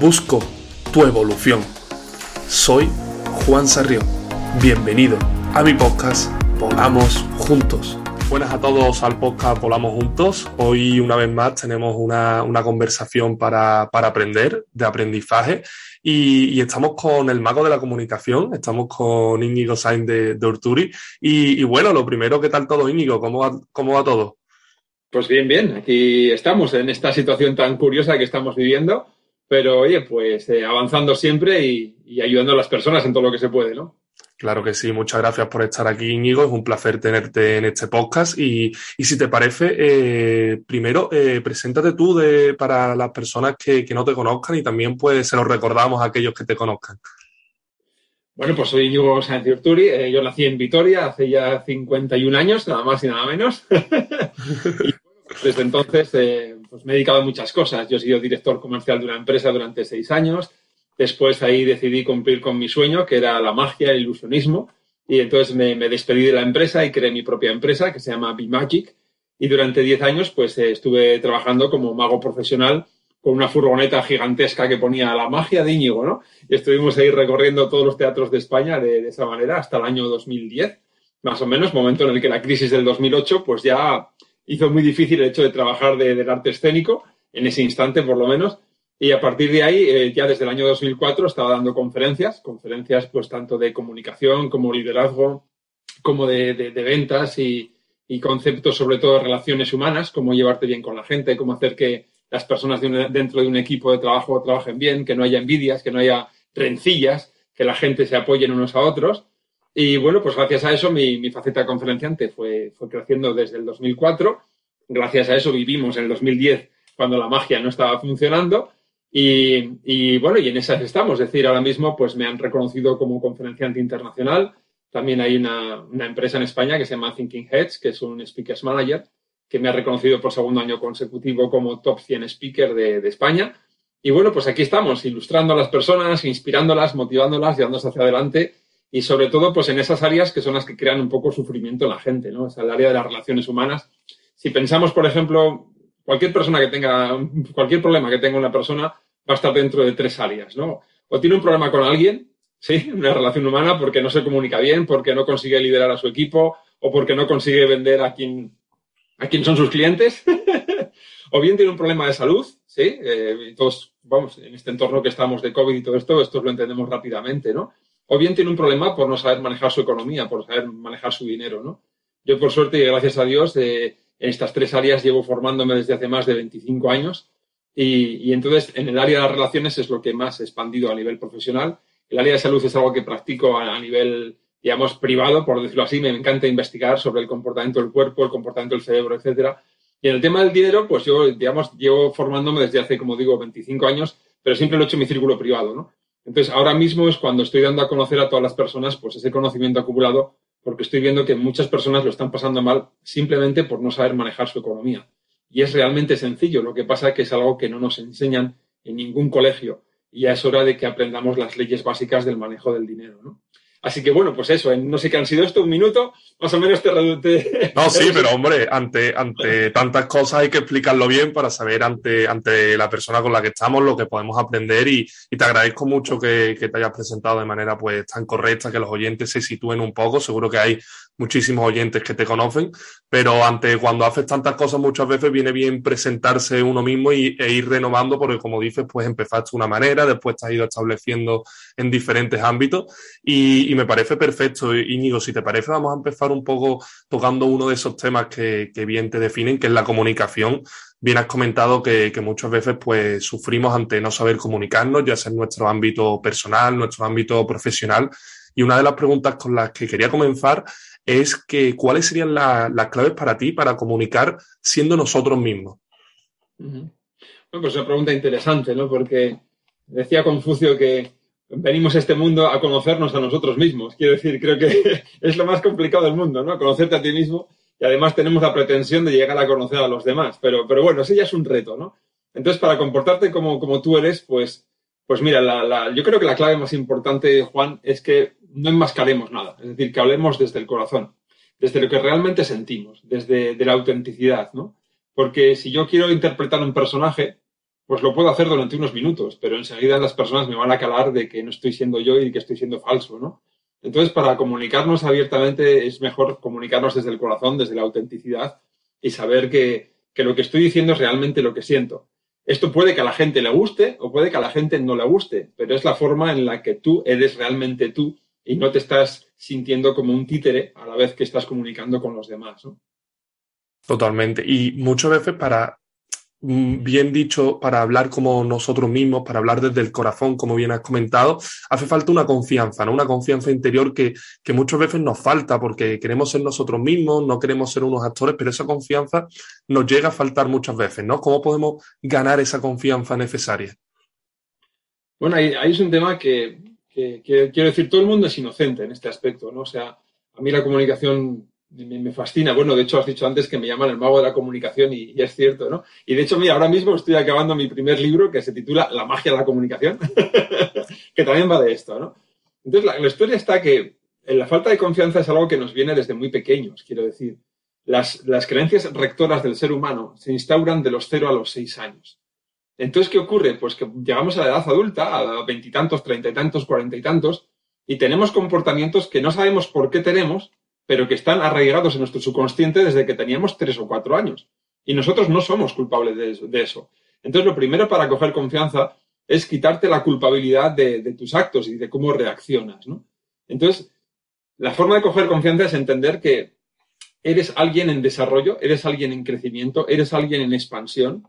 busco tu evolución. Soy Juan Sarrión. Bienvenido a mi podcast Volamos Juntos. Buenas a todos al podcast Volamos Juntos. Hoy una vez más tenemos una, conversación para, aprender, de aprendizaje, y, estamos con el mago de la comunicación, estamos con Íñigo Sainz de, de Urturi. Y, bueno, lo primero, ¿qué tal todo, Íñigo? ¿Cómo va, cómo va todo? Pues bien, bien, aquí estamos en esta situación tan curiosa que estamos viviendo pero oye, pues eh, avanzando siempre y, ayudando a las personas en todo lo que se puede, ¿no? Claro que sí, muchas gracias por estar aquí, Íñigo. Es un placer tenerte en este podcast. Y, si te parece, eh, primero, eh, preséntate tú de, para las personas que, no te conozcan y también pues se los recordamos a aquellos que te conozcan. Bueno, pues soy Íñigo Sánchez Urturi. yo nací en Vitoria hace ya 51 años, nada más y nada menos. Desde entonces eh, pues me he dedicado a muchas cosas. Yo he sido director comercial de una empresa durante seis años. Después ahí decidí cumplir con mi sueño, que era la magia, el ilusionismo. Y entonces me, despedí de la empresa y creé mi propia empresa que se llama B-Magic. Y durante diez años pues eh, estuve trabajando como mago profesional con una furgoneta gigantesca que ponía la magia de Íñigo, ¿no? Y estuvimos ahí recorriendo todos los teatros de España de, de esa manera hasta el año 2010, más o menos, momento en el que la crisis del 2008 pues ya hizo muy difícil el hecho de trabajar del arte escénico, en ese instante por lo menos, y a partir de ahí, eh, ya desde el año 2004, estaba dando conferencias, conferencias pues tanto de comunicación como liderazgo, como de, ventas y, conceptos sobre todo de relaciones humanas, cómo llevarte bien con la gente, cómo hacer que las personas dentro de un equipo de trabajo trabajen bien, que no haya envidias, que no haya rencillas, que la gente se apoyen unos a otros. Y bueno, pues gracias a eso mi, faceta conferenciante fue, fue creciendo desde el 2004. Gracias a eso vivimos en el 2010 cuando la magia no estaba funcionando. Y, bueno, y en esas estamos. Es decir, ahora mismo pues me han reconocido como conferenciante internacional. También hay una, empresa en España que se llama Thinking Heads, que es un Speakers Manager, que me ha reconocido por segundo año consecutivo como Top 100 Speaker de, de España. Y bueno, pues aquí estamos, ilustrando a las personas, inspirándolas, motivándolas, llevándolas hacia adelante y sobre todo pues en esas áreas que son las que crean un poco sufrimiento en la gente, ¿no? O sea, el área de las relaciones humanas. Si pensamos, por ejemplo, cualquier persona que tenga, cualquier problema que tenga una persona va a estar dentro de tres áreas, ¿no? O tiene un problema con alguien, ¿sí? Una relación humana porque no se comunica bien, porque no consigue liderar a su equipo o porque no consigue vender a quien, a quien son sus clientes. o bien tiene un problema de salud, ¿sí? Eh, todos, vamos, en este entorno que estamos de COVID y todo esto, esto lo entendemos rápidamente, ¿no? O bien tiene un problema por no saber manejar su economía, por saber manejar su dinero, ¿no? Yo, por suerte y gracias a Dios, en estas tres áreas llevo formándome desde hace más de 25 años y, entonces en el área de las relaciones es lo que más he expandido a nivel profesional. El área de salud es algo que practico a, nivel, digamos, privado, por decirlo así. Me encanta investigar sobre el comportamiento del cuerpo, el comportamiento del cerebro, etcétera. Y en el tema del dinero, pues yo, digamos, llevo formándome desde hace, como digo, 25 años, pero siempre lo he hecho en mi círculo privado, ¿no? Entonces, ahora mismo es cuando estoy dando a conocer a todas las personas pues ese conocimiento acumulado, porque estoy viendo que muchas personas lo están pasando mal simplemente por no saber manejar su economía. Y es realmente sencillo, lo que pasa es que es algo que no nos enseñan en ningún colegio y ya es hora de que aprendamos las leyes básicas del manejo del dinero, ¿no? Así que bueno, pues eso, no sé qué han sido esto, un minuto, más o menos te reduce. No, sí, pero hombre, ante, ante tantas cosas hay que explicarlo bien para saber ante, ante la persona con la que estamos lo que podemos aprender y, te agradezco mucho que, que, te hayas presentado de manera pues tan correcta, que los oyentes se sitúen un poco. Seguro que hay muchísimos oyentes que te conocen, pero ante cuando haces tantas cosas muchas veces viene bien presentarse uno mismo y, e ir renovando, porque como dices, pues empezaste una manera, después te has ido estableciendo en diferentes ámbitos y, me parece perfecto. Íñigo, si te parece, vamos a empezar un poco tocando uno de esos temas que, que bien te definen, que es la comunicación. Bien has comentado que, que, muchas veces pues sufrimos ante no saber comunicarnos, ya sea en nuestro ámbito personal, nuestro ámbito profesional. Y una de las preguntas con las que quería comenzar es que cuáles serían las claves para ti para comunicar siendo nosotros mismos. Bueno, pues es una pregunta interesante, ¿no? Porque decía Confucio que venimos a este mundo a conocernos a nosotros mismos. Quiero decir, creo que es lo más complicado del mundo, ¿no? Conocerte a ti mismo y además tenemos la pretensión de llegar a conocer a los demás. Pero, pero bueno, ese ya es un reto, ¿no? Entonces, para comportarte como, como tú eres, pues, pues mira, la, yo creo que la clave más importante, Juan, es que no enmascaremos nada, es decir, que hablemos desde el corazón, desde lo que realmente sentimos, desde de la autenticidad, ¿no? Porque si yo quiero interpretar un personaje, pues lo puedo hacer durante unos minutos, pero enseguida las personas me van a calar de que no estoy siendo yo y que estoy siendo falso, ¿no? Entonces, para comunicarnos abiertamente es mejor comunicarnos desde el corazón, desde la autenticidad y saber que, que lo que estoy diciendo es realmente lo que siento. Esto puede que a la gente le guste o puede que a la gente no le guste, pero es la forma en la que tú eres realmente tú y no te estás sintiendo como un títere a la vez que estás comunicando con los demás. ¿no? Totalmente. Y muchas veces para Mm, bien dicho, para hablar como nosotros mismos, para hablar desde el corazón, como bien has comentado, hace falta una confianza, ¿no? Una confianza interior que, que muchas veces nos falta porque queremos ser nosotros mismos, no queremos ser unos actores, pero esa confianza nos llega a faltar muchas veces, ¿no? ¿Cómo podemos ganar esa confianza necesaria? Bueno, ahí, ahí es un tema que, quiero decir, todo el mundo es inocente en este aspecto, ¿no? O sea, a mí la comunicación me, fascina. Bueno, de hecho, has dicho antes que me llaman el mago de la comunicación y, es cierto, ¿no? Y de hecho, mira, ahora mismo estoy acabando mi primer libro que se titula La magia de la comunicación, que también va de esto, ¿no? Entonces, la, historia está que la falta de confianza es algo que nos viene desde muy pequeños, quiero decir. Las creencias rectoras del ser humano se instauran de los cero a los seis años. Entonces, ¿qué ocurre? Pues que llegamos a la edad adulta, a veintitantos, treinta y tantos, cuarenta y tantos, y tenemos comportamientos que no sabemos por qué tenemos, pero que están arraigados en nuestro subconsciente desde que teníamos tres o cuatro años. Y nosotros no somos culpables de eso. Entonces, lo primero para coger confianza es quitarte la culpabilidad de, tus actos y de cómo reaccionas. Entonces, la forma de coger confianza es entender que eres alguien en desarrollo, eres alguien en crecimiento, eres alguien en expansión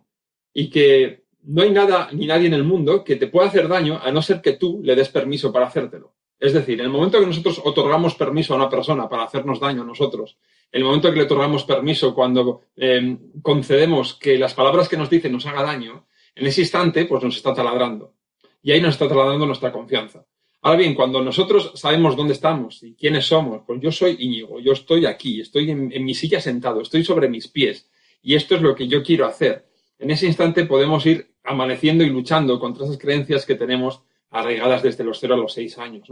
y que no hay nada ni nadie en el mundo que te pueda hacer daño a no ser que tú le des permiso para hacértelo. Es decir, en el momento que nosotros otorgamos permiso a una persona para hacernos daño a nosotros, en el momento que le otorgamos permiso cuando eh, concedemos que las palabras que nos dicen nos haga daño, en ese instante pues nos está taladrando. Y ahí nos está taladrando nuestra confianza. Ahora bien, cuando nosotros sabemos dónde estamos y quiénes somos, pues yo soy Íñigo, yo estoy aquí, estoy en, en mi silla sentado, estoy sobre mis pies y esto es lo que yo quiero hacer. En ese instante podemos ir amaneciendo y luchando contra esas creencias que tenemos arraigadas desde los 0 a los 6 años.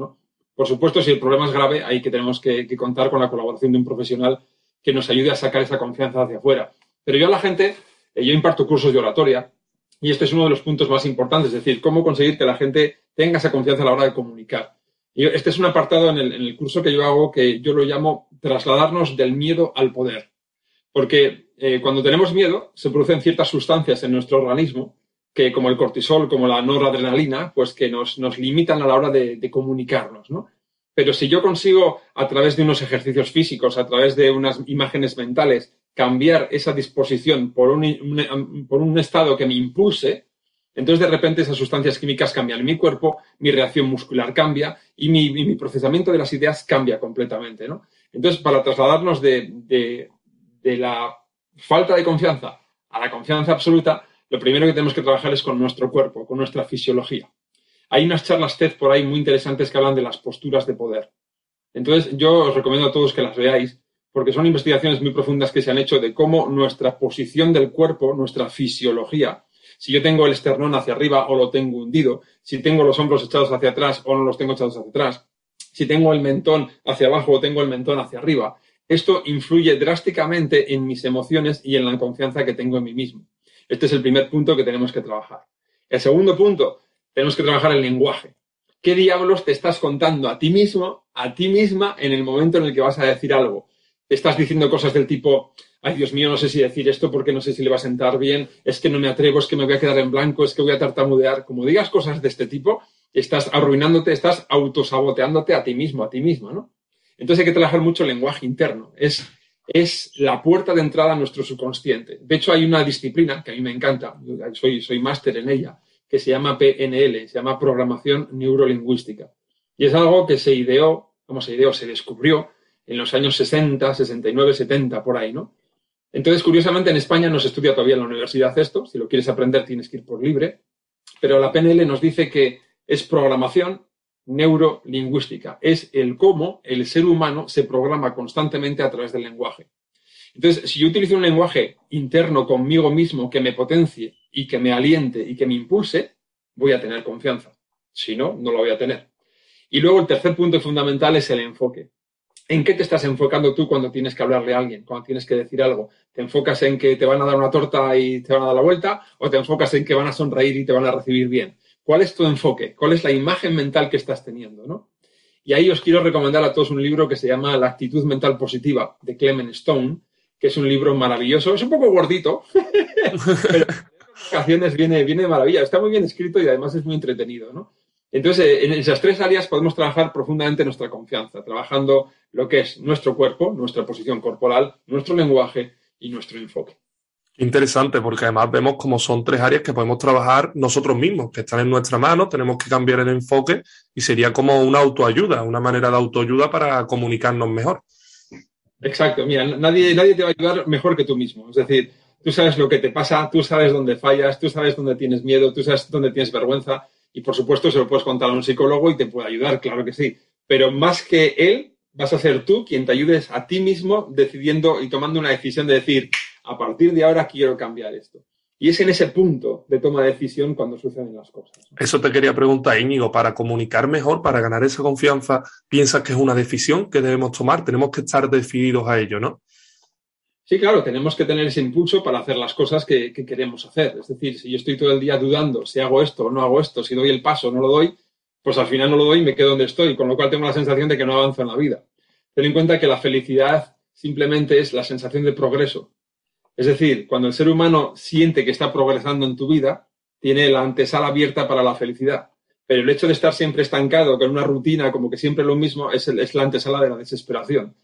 Por supuesto, si el problema es grave, hay que tenemos que, contar con la colaboración de un profesional que nos ayude a sacar esa confianza hacia afuera. Pero yo a la gente, eh, yo imparto cursos de oratoria y este es uno de los puntos más importantes, es decir, cómo conseguir que la gente tenga esa confianza a la hora de comunicar. Y este es un apartado en el, curso que yo hago que yo lo llamo trasladarnos del miedo al poder. Porque eh, cuando tenemos miedo, se producen ciertas sustancias en nuestro organismo que como el cortisol, como la noradrenalina, pues que nos, nos limitan a la hora de, comunicarnos, ¿no? Pero si yo consigo, a través de unos ejercicios físicos, a través de unas imágenes mentales, cambiar esa disposición por un, por un estado que me impulse, entonces de repente esas sustancias químicas cambian en mi cuerpo, mi reacción muscular cambia y mi, mi procesamiento de las ideas cambia completamente, ¿no? Entonces, para trasladarnos de, de la falta de confianza a la confianza absoluta, lo primero que tenemos que trabajar es con nuestro cuerpo, con nuestra fisiología. Hay unas charlas TED por ahí muy interesantes que hablan de las posturas de poder. Entonces, yo os recomiendo a todos que las veáis, porque son investigaciones muy profundas que se han hecho de cómo nuestra posición del cuerpo, nuestra fisiología, si yo tengo el esternón hacia arriba o lo tengo hundido, si tengo los hombros echados hacia atrás o no los tengo echados hacia atrás, si tengo el mentón hacia abajo o tengo el mentón hacia arriba, esto influye drásticamente en mis emociones y en la confianza que tengo en mí mismo. Este es el primer punto que tenemos que trabajar. El segundo punto, tenemos que trabajar el lenguaje. ¿Qué diablos te estás contando a ti mismo, a ti misma, en el momento en el que vas a decir algo? Te estás diciendo cosas del tipo, ay Dios mío, no sé si decir esto porque no sé si le va a sentar bien, es que no me atrevo, es que me voy a quedar en blanco, es que voy a tartamudear. Como digas cosas de este tipo, estás arruinándote, estás autosaboteándote a ti mismo, a ti misma, ¿no? Entonces hay que trabajar mucho el lenguaje interno. Es es la puerta de entrada a nuestro subconsciente. De hecho, hay una disciplina que a mí me encanta, soy, soy máster en ella, que se llama PNL, se llama Programación Neurolingüística. Y es algo que se ideó, como se ideó, se descubrió en los años 60, 69, 70, por ahí, ¿no? Entonces, curiosamente, en España no se estudia todavía en la universidad esto. Si lo quieres aprender, tienes que ir por libre. Pero la PNL nos dice que es programación neurolingüística. Es el cómo el ser humano se programa constantemente a través del lenguaje. Entonces, si yo utilizo un lenguaje interno conmigo mismo que me potencie y que me aliente y que me impulse, voy a tener confianza. Si no, no lo voy a tener. Y luego el tercer punto fundamental es el enfoque. ¿En qué te estás enfocando tú cuando tienes que hablarle a alguien, cuando tienes que decir algo? ¿Te enfocas en que te van a dar una torta y te van a dar la vuelta o te enfocas en que van a sonreír y te van a recibir bien? ¿Cuál es tu enfoque? ¿Cuál es la imagen mental que estás teniendo? ¿no? Y ahí os quiero recomendar a todos un libro que se llama La actitud mental positiva de Clement Stone, que es un libro maravilloso. Es un poco gordito, pero en ocasiones viene, viene de maravilla. Está muy bien escrito y además es muy entretenido. ¿no? Entonces, eh, en esas tres áreas podemos trabajar profundamente nuestra confianza, trabajando lo que es nuestro cuerpo, nuestra posición corporal, nuestro lenguaje y nuestro enfoque. Interesante, porque además vemos como son tres áreas que podemos trabajar nosotros mismos, que están en nuestra mano, tenemos que cambiar el enfoque y sería como una autoayuda, una manera de autoayuda para comunicarnos mejor. Exacto, mira, nadie, nadie te va a ayudar mejor que tú mismo. Es decir, tú sabes lo que te pasa, tú sabes dónde fallas, tú sabes dónde tienes miedo, tú sabes dónde tienes vergüenza y por supuesto se lo puedes contar a un psicólogo y te puede ayudar, claro que sí. Pero más que él, vas a ser tú quien te ayudes a ti mismo decidiendo y tomando una decisión de decir, a partir de ahora quiero cambiar esto. Y es en ese punto de toma de decisión cuando suceden las cosas. Eso te quería preguntar, Íñigo, para comunicar mejor, para ganar esa confianza, ¿piensas que es una decisión que debemos tomar? Tenemos que estar decididos a ello, ¿no? Sí, claro, tenemos que tener ese impulso para hacer las cosas que, queremos hacer. Es decir, si yo estoy todo el día dudando si hago esto o no hago esto, si doy el paso o no lo doy, pues al final no lo doy y me quedo donde estoy, con lo cual tengo la sensación de que no avanzo en la vida. Ten en cuenta que la felicidad simplemente es la sensación de progreso. Es decir, cuando el ser humano siente que está progresando en tu vida, tiene la antesala abierta para la felicidad. Pero el hecho de estar siempre estancado con una rutina como que siempre lo mismo es, es la antesala de la desesperación.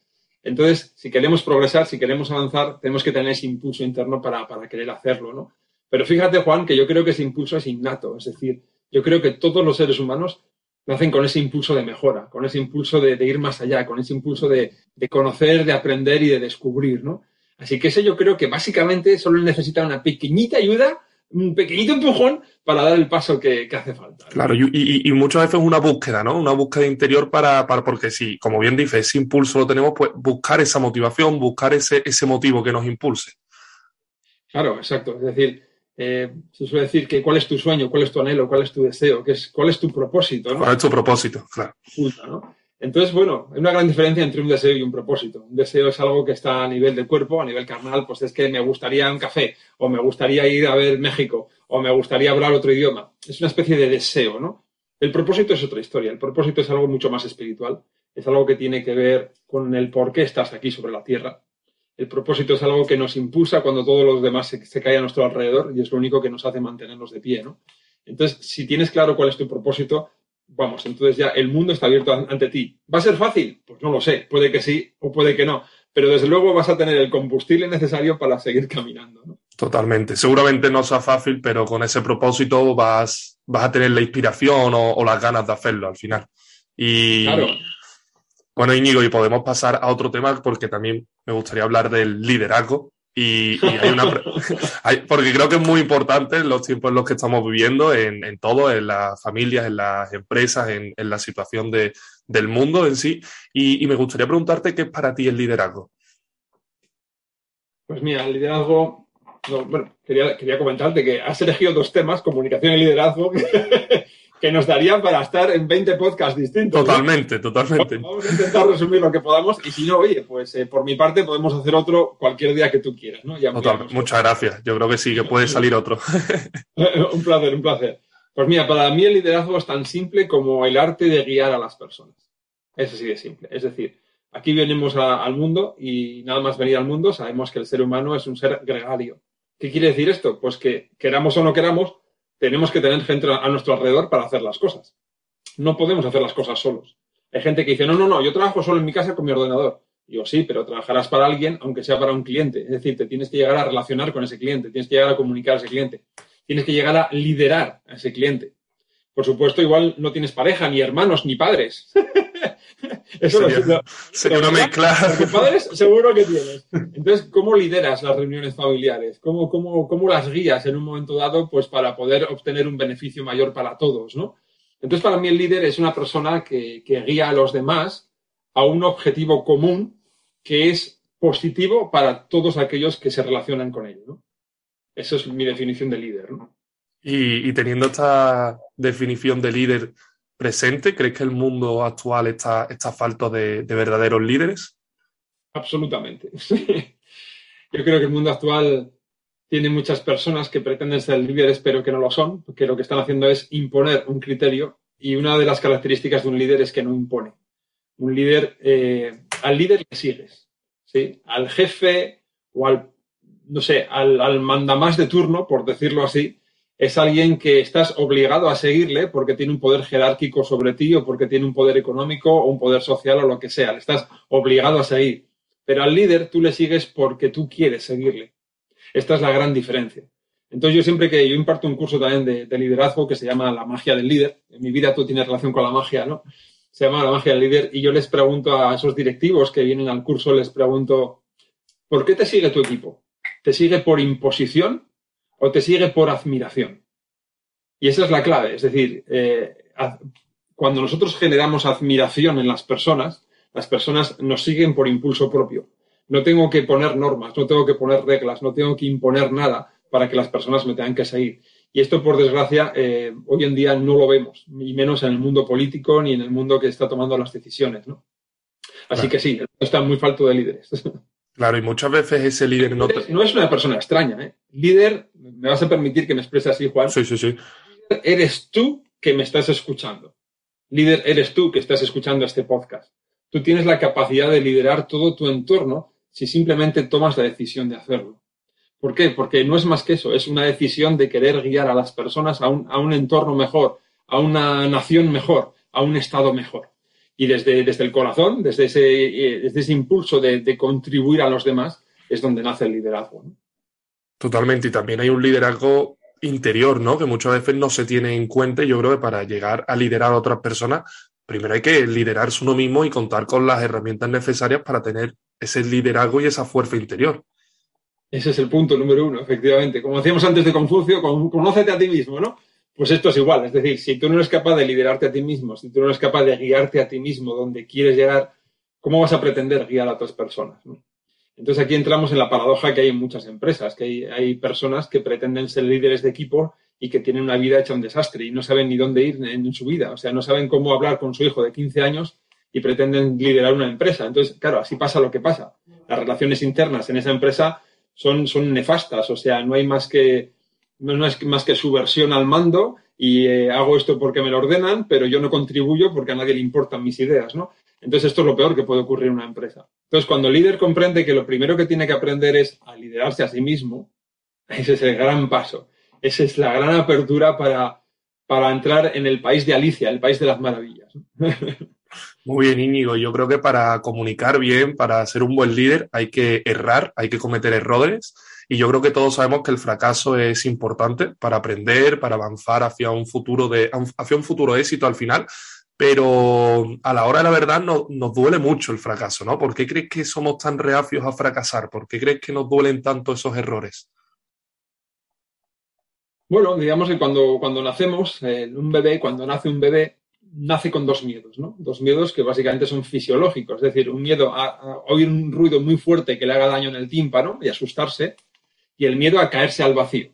Entonces, si queremos progresar, si queremos avanzar, tenemos que tener ese impulso interno para, querer hacerlo, ¿no? Pero fíjate, Juan, que yo creo que ese impulso es innato, es decir, yo creo que todos los seres humanos nacen con ese impulso de mejora, con ese impulso de, ir más allá, con ese impulso de, conocer, de aprender y de descubrir, ¿no? Así que ese yo creo que básicamente solo necesita una pequeñita ayuda un pequeñito empujón para dar el paso que, hace falta. Claro, y, muchas veces una búsqueda, ¿no? Una búsqueda interior para, para, porque si, como bien dice, ese impulso lo tenemos, pues buscar esa motivación, buscar ese, ese motivo que nos impulse. Claro, exacto. Es decir, eh, se suele decir que cuál es tu sueño, cuál es tu anhelo, cuál es tu deseo, es, cuál es tu propósito, ¿no? ¿Cuál es tu propósito? Claro. ¿no? Entonces, bueno, hay una gran diferencia entre un deseo y un propósito. Un deseo es algo que está a nivel del cuerpo, a nivel carnal, pues es que me gustaría un café, o me gustaría ir a ver México, o me gustaría hablar otro idioma. Es una especie de deseo, ¿no? El propósito es otra historia. El propósito es algo mucho más espiritual. Es algo que tiene que ver con el por qué estás aquí sobre la tierra. El propósito es algo que nos impulsa cuando todos los demás se, se caen a nuestro alrededor y es lo único que nos hace mantenernos de pie, ¿no? Entonces, si tienes claro cuál es tu propósito, vamos, entonces ya el mundo está abierto ante ti. ¿Va a ser fácil? Pues no lo sé, puede que sí o puede que no, pero desde luego vas a tener el combustible necesario para seguir caminando. Totalmente. Seguramente no sea fácil, pero con ese propósito vas, vas a tener la inspiración o, las ganas de hacerlo al final. Y claro. bueno, Íñigo, y podemos pasar a otro tema porque también me gustaría hablar del liderazgo, y, hay una. porque creo que es muy importante en los tiempos en los que estamos viviendo, en, en todo, en las familias, en las empresas, en, en la situación de, del mundo en sí. Y, y, me gustaría preguntarte qué es para ti el liderazgo. Pues mira, el liderazgo. bueno, quería, quería comentarte que has elegido dos temas, comunicación y liderazgo, que nos darían para estar en 20 podcasts distintos. Totalmente, totalmente. Vamos a intentar resumir lo que podamos y si no, oye, pues eh, por mi parte podemos hacer otro cualquier día que tú quieras, ¿no? muchas gracias. Yo creo que sí, que puede salir otro. un placer, un placer. Pues mira, para mí el liderazgo es tan simple como el arte de guiar a las personas. Es así de simple. Es decir, aquí venimos al mundo y nada más venir al mundo sabemos que el ser humano es un ser gregario. ¿Qué quiere decir esto? Pues que queramos o no queramos, tenemos que tener gente a nuestro alrededor para hacer las cosas. No podemos hacer las cosas solos. Hay gente que dice, no, no, no, yo trabajo solo en mi casa con mi ordenador. Yo sí, pero trabajarás para alguien, aunque sea para un cliente. Es decir, te tienes que llegar a relacionar con ese cliente, tienes que llegar a comunicar a ese cliente, tienes que llegar a liderar a ese cliente. Por supuesto, igual no tienes pareja, ni hermanos, ni padres. Eso sería, una mezcla. padres seguro que tienes. Entonces, ¿cómo lideras las reuniones familiares? ¿Cómo, cómo, cómo las guías en un momento dado pues, para poder obtener un beneficio mayor para todos? ¿no? Entonces, para mí el líder es una persona que, que guía a los demás a un objetivo común que es positivo para todos aquellos que se relacionan con él. ¿no? Esa es mi definición de líder. ¿no? Y, y, teniendo esta definición de líder, presente? ¿Crees que el mundo actual está, está falto de, de verdaderos líderes? Absolutamente. Yo creo que el mundo actual tiene muchas personas que pretenden ser líderes pero que no lo son, porque lo que están haciendo es imponer un criterio y una de las características de un líder es que no impone. Un líder, eh, al líder le sigues, ¿sí? Al jefe o al, no sé, al, al mandamás de turno, por decirlo así, es alguien que estás obligado a seguirle porque tiene un poder jerárquico sobre ti o porque tiene un poder económico o un poder social o lo que sea. Le estás obligado a seguir. Pero al líder tú le sigues porque tú quieres seguirle. Esta es la gran diferencia. Entonces yo siempre que yo imparto un curso también de, liderazgo que se llama La magia del líder, en mi vida todo tiene relación con la magia, ¿no? Se llama La magia del líder y yo les pregunto a esos directivos que vienen al curso, les pregunto, ¿por qué te sigue tu equipo? ¿Te sigue por imposición o te sigue por admiración? Y esa es la clave, es decir, eh, cuando nosotros generamos admiración en las personas, las personas nos siguen por impulso propio. No tengo que poner normas, no tengo que poner reglas, no tengo que imponer nada para que las personas me tengan que seguir. Y esto, por desgracia, eh, hoy en día no lo vemos, ni menos en el mundo político ni en el mundo que está tomando las decisiones, ¿no? Así que sí, está muy falto de líderes. Claro, y muchas veces ese líder no... No es una persona extraña, ¿eh? Líder, me vas a permitir que me exprese así, Juan. Sí, sí, sí. Líder eres tú que me estás escuchando. Líder eres tú que estás escuchando este podcast. Tú tienes la capacidad de liderar todo tu entorno si simplemente tomas la decisión de hacerlo. ¿Por qué? Porque no es más que eso, es una decisión de querer guiar a las personas a un, a un entorno mejor, a una nación mejor, a un estado mejor. Y desde, desde el corazón, desde ese, eh, desde ese impulso de, de, contribuir a los demás, es donde nace el liderazgo. ¿no? Totalmente, y también hay un liderazgo interior, ¿no? Que muchas veces no se tiene en cuenta. Yo creo que para llegar a liderar a otras personas, primero hay que liderarse uno mismo y contar con las herramientas necesarias para tener ese liderazgo y esa fuerza interior. Ese es el punto número uno, efectivamente. Como decíamos antes de Confucio, conócete a ti mismo, ¿no? Pues esto es igual. Es decir, si tú no eres capaz de liderarte a ti mismo, si tú no eres capaz de guiarte a ti mismo donde quieres llegar, ¿cómo vas a pretender guiar a otras personas? Entonces aquí entramos en la paradoja que hay en muchas empresas, que hay, personas que pretenden ser líderes de equipo y que tienen una vida hecha un desastre y no saben ni dónde ir en su vida. O sea, no saben cómo hablar con su hijo de 15 años y pretenden liderar una empresa. Entonces, claro, así pasa lo que pasa. Las relaciones internas en esa empresa son nefastas, o sea, no hay más que, no es más que subversión al mando y eh, hago esto porque me lo ordenan, pero yo no contribuyo porque a nadie le importan mis ideas, ¿no? Entonces esto es lo peor que puede ocurrir en una empresa. Entonces cuando el líder comprende que lo primero que tiene que aprender es a liderarse a sí mismo, ese es el gran paso. Esa es la gran apertura para, para entrar en el país de Alicia, el país de las maravillas. Muy bien, Íñigo. Yo creo que para comunicar bien, para ser un buen líder, hay que errar, hay que cometer errores. Y yo creo que todos sabemos que el fracaso es importante para aprender, para avanzar hacia un futuro de, hacia un futuro éxito al final. Pero a la hora de la verdad no, nos duele mucho el fracaso, ¿no? ¿Por qué crees que somos tan reacios a fracasar? ¿Por qué crees que nos duelen tanto esos errores? Bueno, digamos que cuando, cuando nacemos, eh, un bebé, cuando nace un bebé, nace con dos miedos, ¿no? Dos miedos que básicamente son fisiológicos, es decir, un miedo a, oír un ruido muy fuerte que le haga daño en el tímpano y asustarse, y el miedo a caerse al vacío.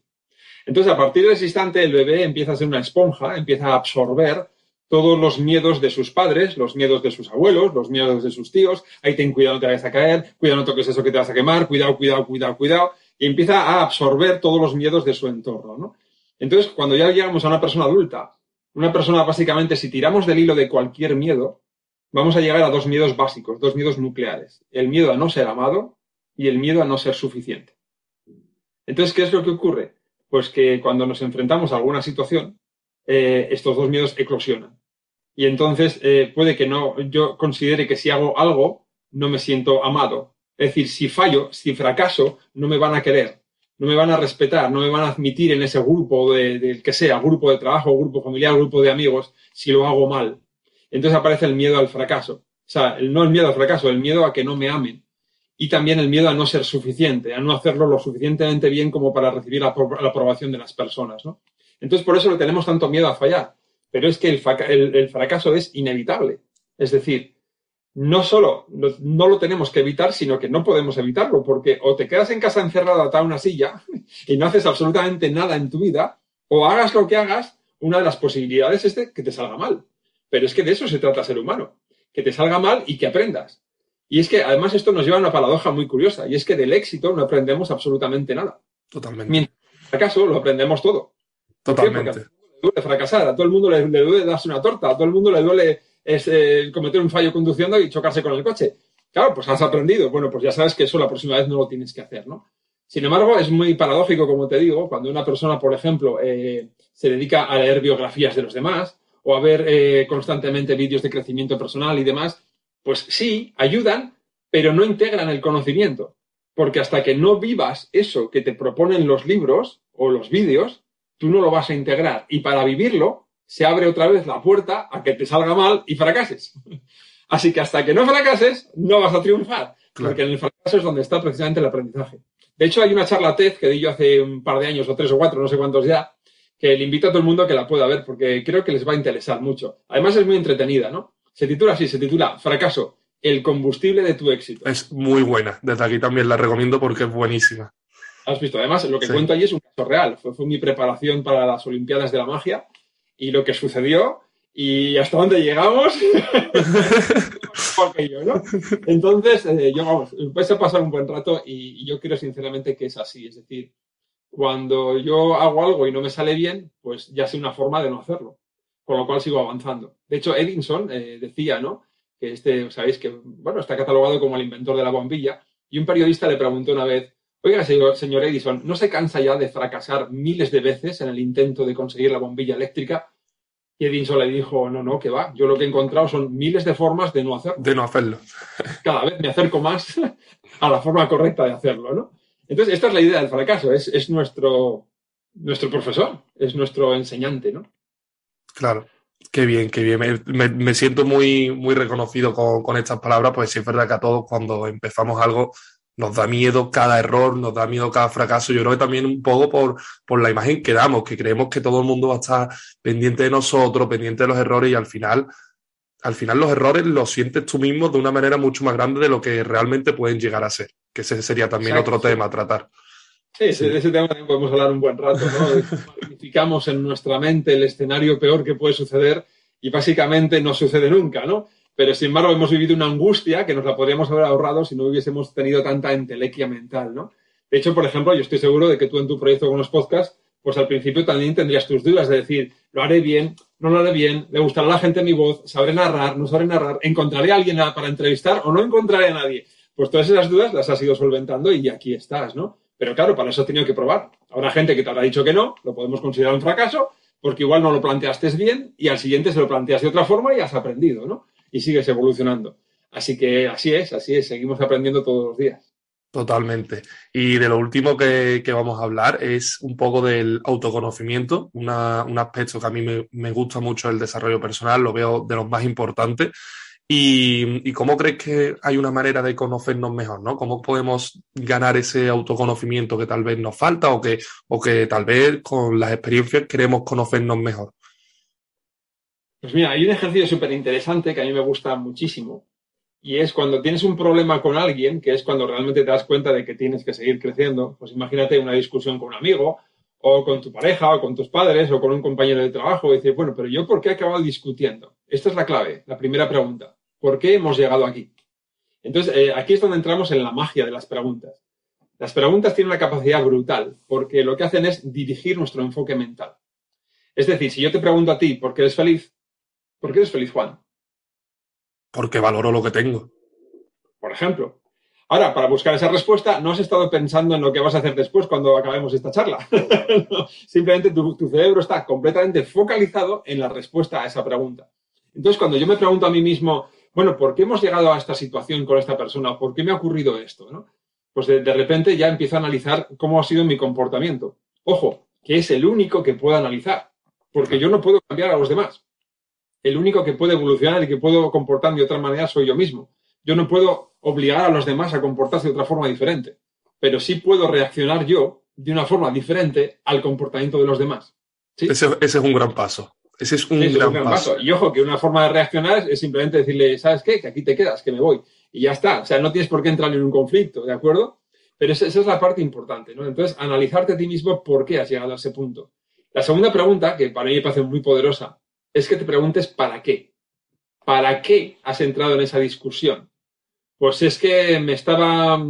Entonces, a partir de ese instante, el bebé empieza a ser una esponja, empieza a absorber todos los miedos de sus padres, los miedos de sus abuelos, los miedos de sus tíos. Ahí ten cuidado, no te vayas a caer, cuidado, no toques eso que te vas a quemar, cuidado, cuidado, cuidado, cuidado. Y empieza a absorber todos los miedos de su entorno, ¿no? Entonces, cuando ya llegamos a una persona adulta una persona, básicamente, si tiramos del hilo de cualquier miedo, vamos a llegar a dos miedos básicos, dos miedos nucleares. El miedo a no ser amado y el miedo a no ser suficiente. Entonces, ¿qué es lo que ocurre? Pues que cuando nos enfrentamos a alguna situación, eh, estos dos miedos eclosionan. Y entonces eh, puede que no, yo considere que si hago algo, no me siento amado. Es decir, si fallo, si fracaso, no me van a querer no me van a respetar, no me van a admitir en ese grupo del que sea, grupo de trabajo, grupo familiar, grupo de amigos, si lo hago mal. Entonces aparece el miedo al fracaso. O sea, no el miedo al fracaso, el miedo a que no me amen. Y también el miedo a no ser suficiente, a no hacerlo lo suficientemente bien como para recibir la, aprobación de las personas, ¿no? Entonces, por eso le tenemos tanto miedo a fallar. Pero es que el fracaso es inevitable. Es decir, no solo no, lo tenemos que evitar, sino que no podemos evitarlo, porque o te quedas en casa encerrado atado a una silla y no haces absolutamente nada en tu vida, o hagas lo que hagas, una de las posibilidades es de que te salga mal. Pero es que de eso se trata ser humano, que te salga mal y que aprendas. Y es que además esto nos lleva a una paradoja muy curiosa, y es que del éxito no aprendemos absolutamente nada. Totalmente. Mientras fracaso lo aprendemos todo. Totalmente. Porque le duele fracasar, a todo el mundo le, le duele darse una torta, a todo el mundo le duele es, eh, cometer un fallo conduciendo y chocarse con el coche. Claro, pues has aprendido. Bueno, pues ya sabes que eso la próxima vez no lo tienes que hacer, ¿no? Sin embargo, es muy paradójico, como te digo, cuando una persona, por ejemplo, eh, se dedica a leer biografías de los demás o a ver eh, constantemente vídeos de crecimiento personal y demás, pues sí, ayudan, pero no integran el conocimiento. Porque hasta que no vivas eso que te proponen los libros o los vídeos, tú no lo vas a integrar. Y para vivirlo, se abre otra vez la puerta a que te salga mal y fracases. Así que hasta que no fracases, no vas a triunfar. Claro. Porque en el fracaso es donde está precisamente el aprendizaje. De hecho, hay una charla TED que di yo hace un par de años, o tres o cuatro, no sé cuántos ya, que le invito a todo el mundo a que la pueda ver, porque creo que les va a interesar mucho. Además, es muy entretenida, ¿no? Se titula así, se titula Fracaso, el combustible de tu éxito. Es muy buena. Desde aquí también la recomiendo porque es buenísima. ¿Has visto? Además, lo que Sí. cuento allí es un caso real. Fue, fue mi preparación para las Olimpiadas de la Magia y lo que sucedió y hasta dónde llegamos. Porque yo, ¿no? Entonces, eh, yo, vamos, vais a pasar un buen rato y, y yo creo sinceramente que es así. Es decir, cuando yo hago algo y no me sale bien, pues ya sé una forma de no hacerlo. Con lo cual sigo avanzando. De hecho, Edison eh, decía, ¿no? Que este, sabéis que, bueno, está catalogado como el inventor de la bombilla. Y un periodista le preguntó una vez, oiga, señor, señor Edison, ¿no se cansa ya de fracasar miles de veces en el intento de conseguir la bombilla eléctrica? Y Edison le dijo, no, no, que va. Yo lo que he encontrado son miles de formas de no hacerlo. De no hacerlo. Cada vez me acerco más a la forma correcta de hacerlo, ¿no? Entonces, esta es la idea del fracaso. Es, es nuestro, nuestro profesor, es nuestro enseñante, ¿no? Claro. Qué bien, qué bien. Me, me- me siento muy, muy reconocido con, con estas palabras, pues sí es verdad que a todos cuando empezamos algo nos da miedo cada error, nos da miedo cada fracaso. Yo creo que también un poco por, por la imagen que damos, que creemos que todo el mundo va a estar pendiente de nosotros, pendiente de los errores y al final, al final los errores los sientes tú mismo de una manera mucho más grande de lo que realmente pueden llegar a ser. Que ese sería también Exacto, otro tema a tratar. Sí, ese- de ese tema también podemos hablar un buen rato, ¿no? Magnificamos en nuestra mente el escenario peor que puede suceder y básicamente no sucede nunca, ¿no? Pero sin embargo hemos vivido una angustia que nos la podríamos haber ahorrado si no hubiésemos tenido tanta entelequia mental, ¿no? De hecho, por ejemplo, yo estoy seguro de que tú en tu proyecto con los podcasts, pues al principio también tendrías tus dudas de decir, lo haré bien, no lo haré bien, le gustará a la gente mi voz, sabré narrar, no sabré narrar, encontraré a alguien para entrevistar o no encontraré a nadie. Pues todas esas dudas las has ido solventando y aquí estás, ¿no? Pero claro, para eso has tenido que probar. Habrá gente que te habrá dicho que no, lo podemos considerar un fracaso, porque igual no lo planteaste bien y al siguiente se lo planteas de otra forma y has aprendido, ¿no? Y sigues evolucionando. Así que así es, así es, seguimos aprendiendo todos los días. Totalmente. Y de lo último que, vamos a hablar es un poco del autoconocimiento, un aspecto que a mí me, me gusta mucho el desarrollo personal, lo veo de los más importantes. Y, cómo crees que hay una manera de conocernos mejor, ¿no? ¿Cómo podemos ganar ese autoconocimiento que tal vez nos falta o que, o que tal vez con las experiencias queremos conocernos mejor? Pues mira, hay un ejercicio súper interesante que a mí me gusta muchísimo. Y es cuando tienes un problema con alguien, que es cuando realmente te das cuenta de que tienes que seguir creciendo. Pues imagínate una discusión con un amigo, o con tu pareja, o con tus padres, o con un compañero de trabajo, y decir, bueno, pero yo, ¿por qué he acabado discutiendo? Esta es la clave, la primera pregunta. ¿Por qué hemos llegado aquí? Entonces, eh, aquí es donde entramos en la magia de las preguntas. Las preguntas tienen una capacidad brutal, porque lo que hacen es dirigir nuestro enfoque mental. Es decir, si yo te pregunto a ti, ¿por qué eres feliz? ¿Por qué eres feliz, Juan? Porque valoro lo que tengo. Por ejemplo. Ahora, para buscar esa respuesta, no has estado pensando en lo que vas a hacer después cuando acabemos esta charla. No, simplemente tu, tu cerebro está completamente focalizado en la respuesta a esa pregunta. Entonces, cuando yo me pregunto a mí mismo, bueno, ¿por qué hemos llegado a esta situación con esta persona? ¿Por qué me ha ocurrido esto? ¿no? Pues de, repente ya empiezo a analizar cómo ha sido mi comportamiento. Ojo, que es el único que puedo analizar, porque yo no puedo cambiar a los demás. El único que puede evolucionar y que puedo comportarme de otra manera soy yo mismo. Yo no puedo obligar a los demás a comportarse de otra forma diferente, pero sí puedo reaccionar yo de una forma diferente al comportamiento de los demás. Ese es un gran paso. Ese es un, es gran, un gran paso. paso. Y ojo, que una forma de reaccionar es, es simplemente decirle, ¿sabes qué? Que aquí te quedas, que me voy. Y ya está. O sea, no tienes por qué entrar en un conflicto, ¿de acuerdo? Pero esa, esa es la parte importante, ¿no? Entonces, analizarte a ti mismo por qué has llegado a ese punto. La segunda pregunta, que para mí me parece muy poderosa, es que te preguntes para qué. ¿para qué has entrado en esa discusión? Pues es que me estaba,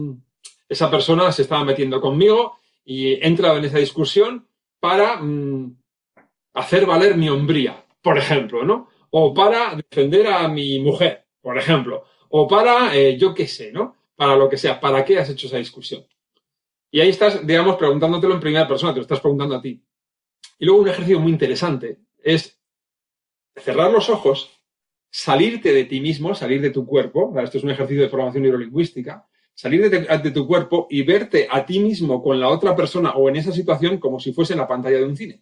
esa persona se estaba metiendo conmigo y he entrado en esa discusión para mm, hacer valer mi hombría, por ejemplo, ¿no? O para defender a mi mujer, por ejemplo. O para, eh, yo qué sé, ¿no? Para lo que sea. ¿Para qué has hecho esa discusión? Y ahí estás, digamos, preguntándotelo en primera persona, te lo estás preguntando a ti. Y luego un ejercicio muy interesante es cerrar los ojos, salirte de ti mismo, salir de tu cuerpo. Esto es un ejercicio de formación neurolingüística. Salir de, de, tu cuerpo y verte a ti mismo con la otra persona o en esa situación como si fuese la pantalla de un cine.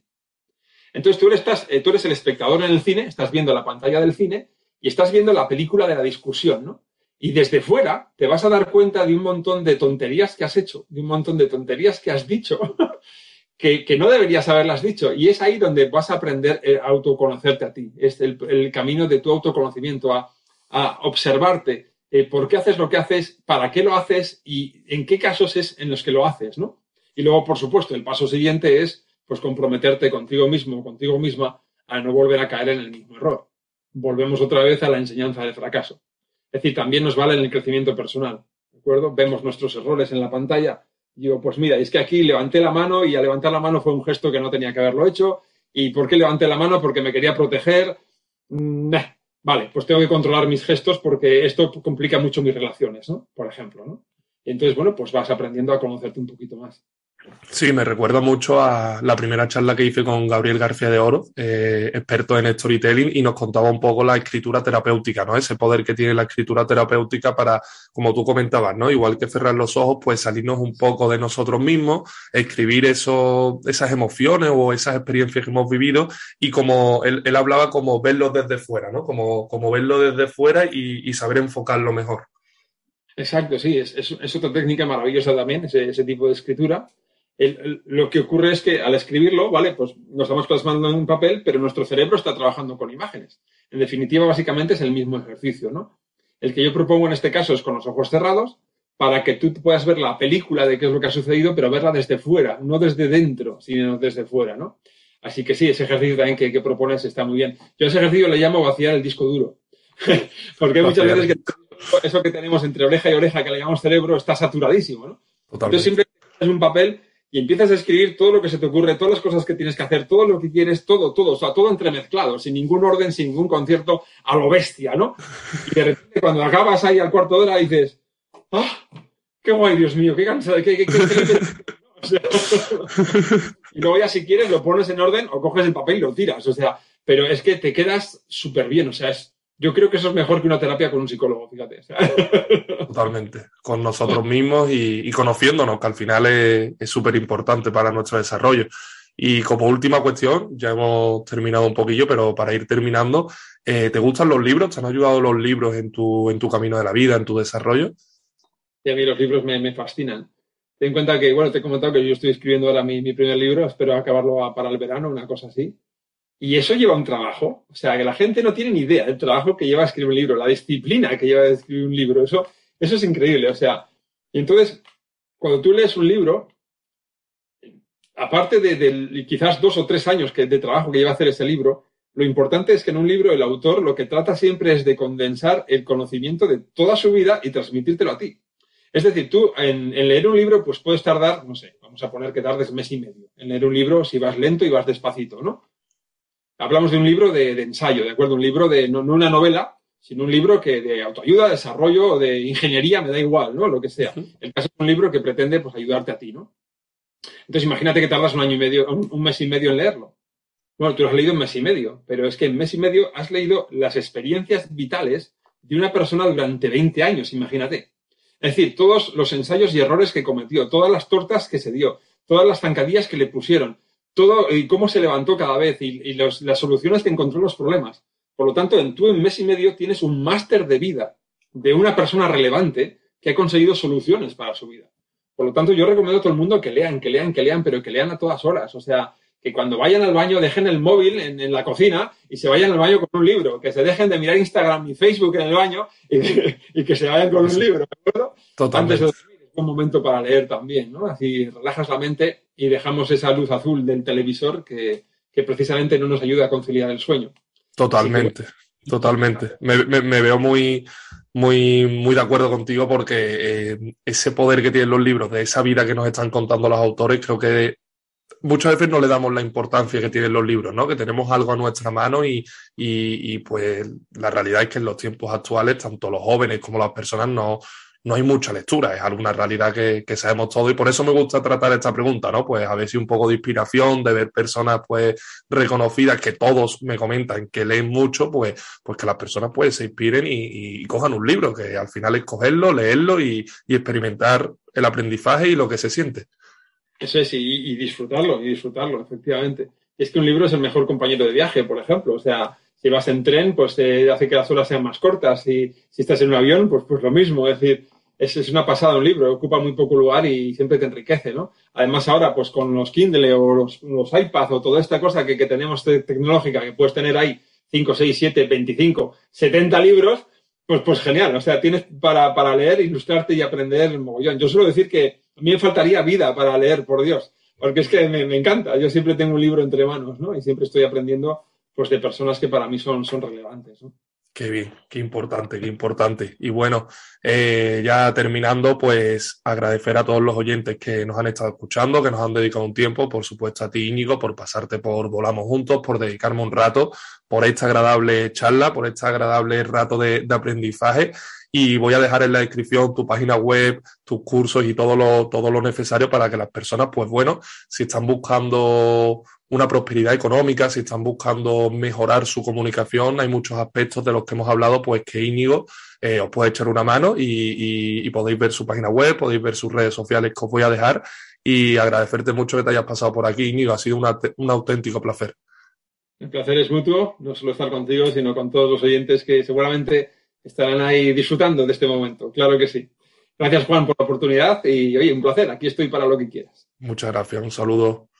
Entonces tú eres, eh, tú eres el espectador en el cine, estás viendo la pantalla del cine y estás viendo la película de la discusión, ¿no? Y desde fuera te vas a dar cuenta de un montón de tonterías que has hecho, de un montón de tonterías que has dicho, que, no deberías haberlas dicho. Y es ahí donde vas a aprender a autoconocerte a ti. Es el, camino de tu autoconocimiento, a, observarte eh, por qué haces lo que haces, para qué lo haces y en qué casos es en los que lo haces, ¿no? Y luego, por supuesto, el paso siguiente es pues comprometerte contigo mismo, contigo misma, a no volver a caer en el mismo error. Volvemos otra vez a la enseñanza del fracaso. Es decir, también nos vale en el crecimiento personal. ¿De acuerdo? Vemos nuestros errores en la pantalla. Digo, pues mira, es que aquí levanté la mano y al levantar la mano fue un gesto que no tenía que haberlo hecho. ¿Y por qué levanté la mano? Porque me quería proteger. Mm, vale, pues tengo que controlar mis gestos porque esto complica mucho mis relaciones, ¿no? Por ejemplo, ¿no? Entonces, bueno, pues vas aprendiendo a conocerte un poquito más. Sí, me recuerda mucho a la primera charla que hice con Gabriel García de Oro, eh, experto en storytelling, y nos contaba un poco la escritura terapéutica, ¿no? Ese poder que tiene la escritura terapéutica para, como tú comentabas, ¿no? Igual que cerrar los ojos, pues salirnos un poco de nosotros mismos, escribir eso, esas emociones o esas experiencias que hemos vivido, y como él, hablaba como verlo desde fuera, ¿no? Como, como verlo desde fuera y, saber enfocarlo mejor. Exacto, sí, es, es, otra técnica maravillosa también, ese tipo de escritura lo que ocurre es que al escribirlo, ¿vale? Pues nos estamos plasmando en un papel, pero nuestro cerebro está trabajando con imágenes. En definitiva, básicamente es el mismo ejercicio, ¿no? El que yo propongo en este caso es con los ojos cerrados, para que tú puedas ver la película de qué es lo que ha sucedido, pero verla desde fuera, no desde dentro, sino desde fuera, ¿no? Así que sí, ese ejercicio también que, propones está muy bien. Yo a ese ejercicio le llamo vaciar el disco duro. Porque muchas veces que eso que tenemos entre oreja y oreja, que le llamamos cerebro, está saturadísimo, ¿no? Entonces siempre es un papel y empiezas a escribir todo lo que se te ocurre, todas las cosas que tienes que hacer, todo lo que quieres, todo, todo, o sea, todo entremezclado, sin ningún orden, sin ningún concierto, a lo bestia, ¿no? Y de repente cuando acabas ahí al cuarto de hora dices, ¡ah! ¡Qué guay, Dios mío! ¡Qué cansado! ¡Qué, y luego ya si quieres lo pones en orden o coges el papel y lo tiras, o sea, pero es que te quedas súper bien, o sea, es, yo creo que eso es mejor que una terapia con un psicólogo, fíjate. Totalmente, con nosotros mismos y, conociéndonos, que al final es súper importante para nuestro desarrollo. Y como última cuestión, ya hemos terminado un poquillo, pero para ir terminando, eh, ¿te gustan los libros? ¿Te han ayudado los libros en tu, en tu camino de la vida, en tu desarrollo? Sí, a mí los libros me, me fascinan. Ten en cuenta que, bueno, te he comentado que yo estoy escribiendo ahora mi, mi primer libro, espero acabarlo para el verano, una cosa así. Y eso lleva un trabajo. O sea, que la gente no tiene ni idea del trabajo que lleva a escribir un libro, la disciplina que lleva a escribir un libro. Eso, eso es increíble. O sea, entonces, cuando tú lees un libro, aparte de, quizás dos o tres años que, de trabajo que lleva a hacer ese libro, lo importante es que en un libro el autor lo que trata siempre es de condensar el conocimiento de toda su vida y transmitírtelo a ti. Es decir, tú en, en, leer un libro pues puedes tardar, no sé, vamos a poner que tardes mes y medio. En leer un libro si vas lento y vas despacito, ¿no? Hablamos de un libro de, ensayo, ¿de acuerdo? Un libro de, no, una novela, sino un libro que de autoayuda, desarrollo, de ingeniería, me da igual, ¿no? Lo que sea. El caso es un libro que pretende, pues, ayudarte a ti, ¿no? Entonces, imagínate que tardas un año y medio, un, mes y medio en leerlo. Bueno, tú lo has leído un mes y medio, pero es que en mes y medio has leído las experiencias vitales de una persona durante 20 años, imagínate. Es decir, todos los ensayos y errores que cometió, todas las tortas que se dio, todas las zancadillas que le pusieron, todo y cómo se levantó cada vez y, las soluciones que encontró los problemas. Por lo tanto, en tú en mes y medio tienes un máster de vida de una persona relevante que ha conseguido soluciones para su vida. Por lo tanto, yo recomiendo a todo el mundo que lean, que lean, que lean, pero que lean a todas horas. O sea, que cuando vayan al baño dejen el móvil en, la cocina y se vayan al baño con un libro, que se dejen de mirar Instagram y Facebook en el baño y, que se vayan con un libro, ¿de acuerdo? Totalmente un momento para leer también, ¿no? Así relajas la mente y dejamos esa luz azul del televisor que, precisamente no nos ayuda a conciliar el sueño. Totalmente. Totalmente. Me, me, veo muy, muy, muy de acuerdo contigo porque eh, ese poder que tienen los libros, de esa vida que nos están contando los autores, creo que muchas veces no le damos la importancia que tienen los libros, ¿no? Que tenemos algo a nuestra mano y, y, y, pues la realidad es que en los tiempos actuales, tanto los jóvenes como las personas no, no hay mucha lectura, es alguna realidad que, que, sabemos todo y por eso me gusta tratar esta pregunta, ¿no? Pues a ver si un poco de inspiración, de ver personas pues reconocidas que todos me comentan que leen mucho, pues, pues que las personas pues se inspiren y, cojan un libro, que al final es cogerlo, leerlo y, experimentar el aprendizaje y lo que se siente. Eso es, y, disfrutarlo, y disfrutarlo, efectivamente. Es que un libro es el mejor compañero de viaje, por ejemplo, o sea, si vas en tren, pues te hace que las horas sean más cortas. Y si estás en un avión, pues, pues lo mismo. Es decir, es, es, una pasada un libro, ocupa muy poco lugar y siempre te enriquece, ¿no? Además ahora, pues con los Kindle o los, los iPads o toda esta cosa que, que tenemos tecnológica, que puedes tener ahí 5, 6, 7, 25, 70 libros, pues, pues genial. O sea, tienes para, para leer, ilustrarte y aprender mogollón. Yo suelo decir que a mí me faltaría vida para leer, por Dios, porque es que me, encanta. Yo siempre tengo un libro entre manos, ¿no? Y siempre estoy aprendiendo pues de personas que para mí son, son relevantes. Qué bien, qué importante, qué importante. Y bueno, eh, ya terminando, pues agradecer a todos los oyentes que nos han estado escuchando, que nos han dedicado un tiempo, por supuesto a ti, Íñigo, por pasarte por Volamos Juntos, por dedicarme un rato, por esta agradable charla, por este agradable rato de, de aprendizaje. Y voy a dejar en la descripción tu página web, tus cursos y todo lo, todo lo necesario para que las personas, pues bueno, si están buscando una prosperidad económica, si están buscando mejorar su comunicación, hay muchos aspectos de los que hemos hablado, pues que Íñigo eh, os puede echar una mano y, y, y, podéis ver su página web, podéis ver sus redes sociales que os voy a dejar y agradecerte mucho que te hayas pasado por aquí, Íñigo, ha sido una, un auténtico placer. El placer es mutuo, no solo estar contigo, sino con todos los oyentes que seguramente estarán ahí disfrutando de este momento, claro que sí. Gracias Juan por la oportunidad y oye, un placer, aquí estoy para lo que quieras. Muchas gracias, un saludo.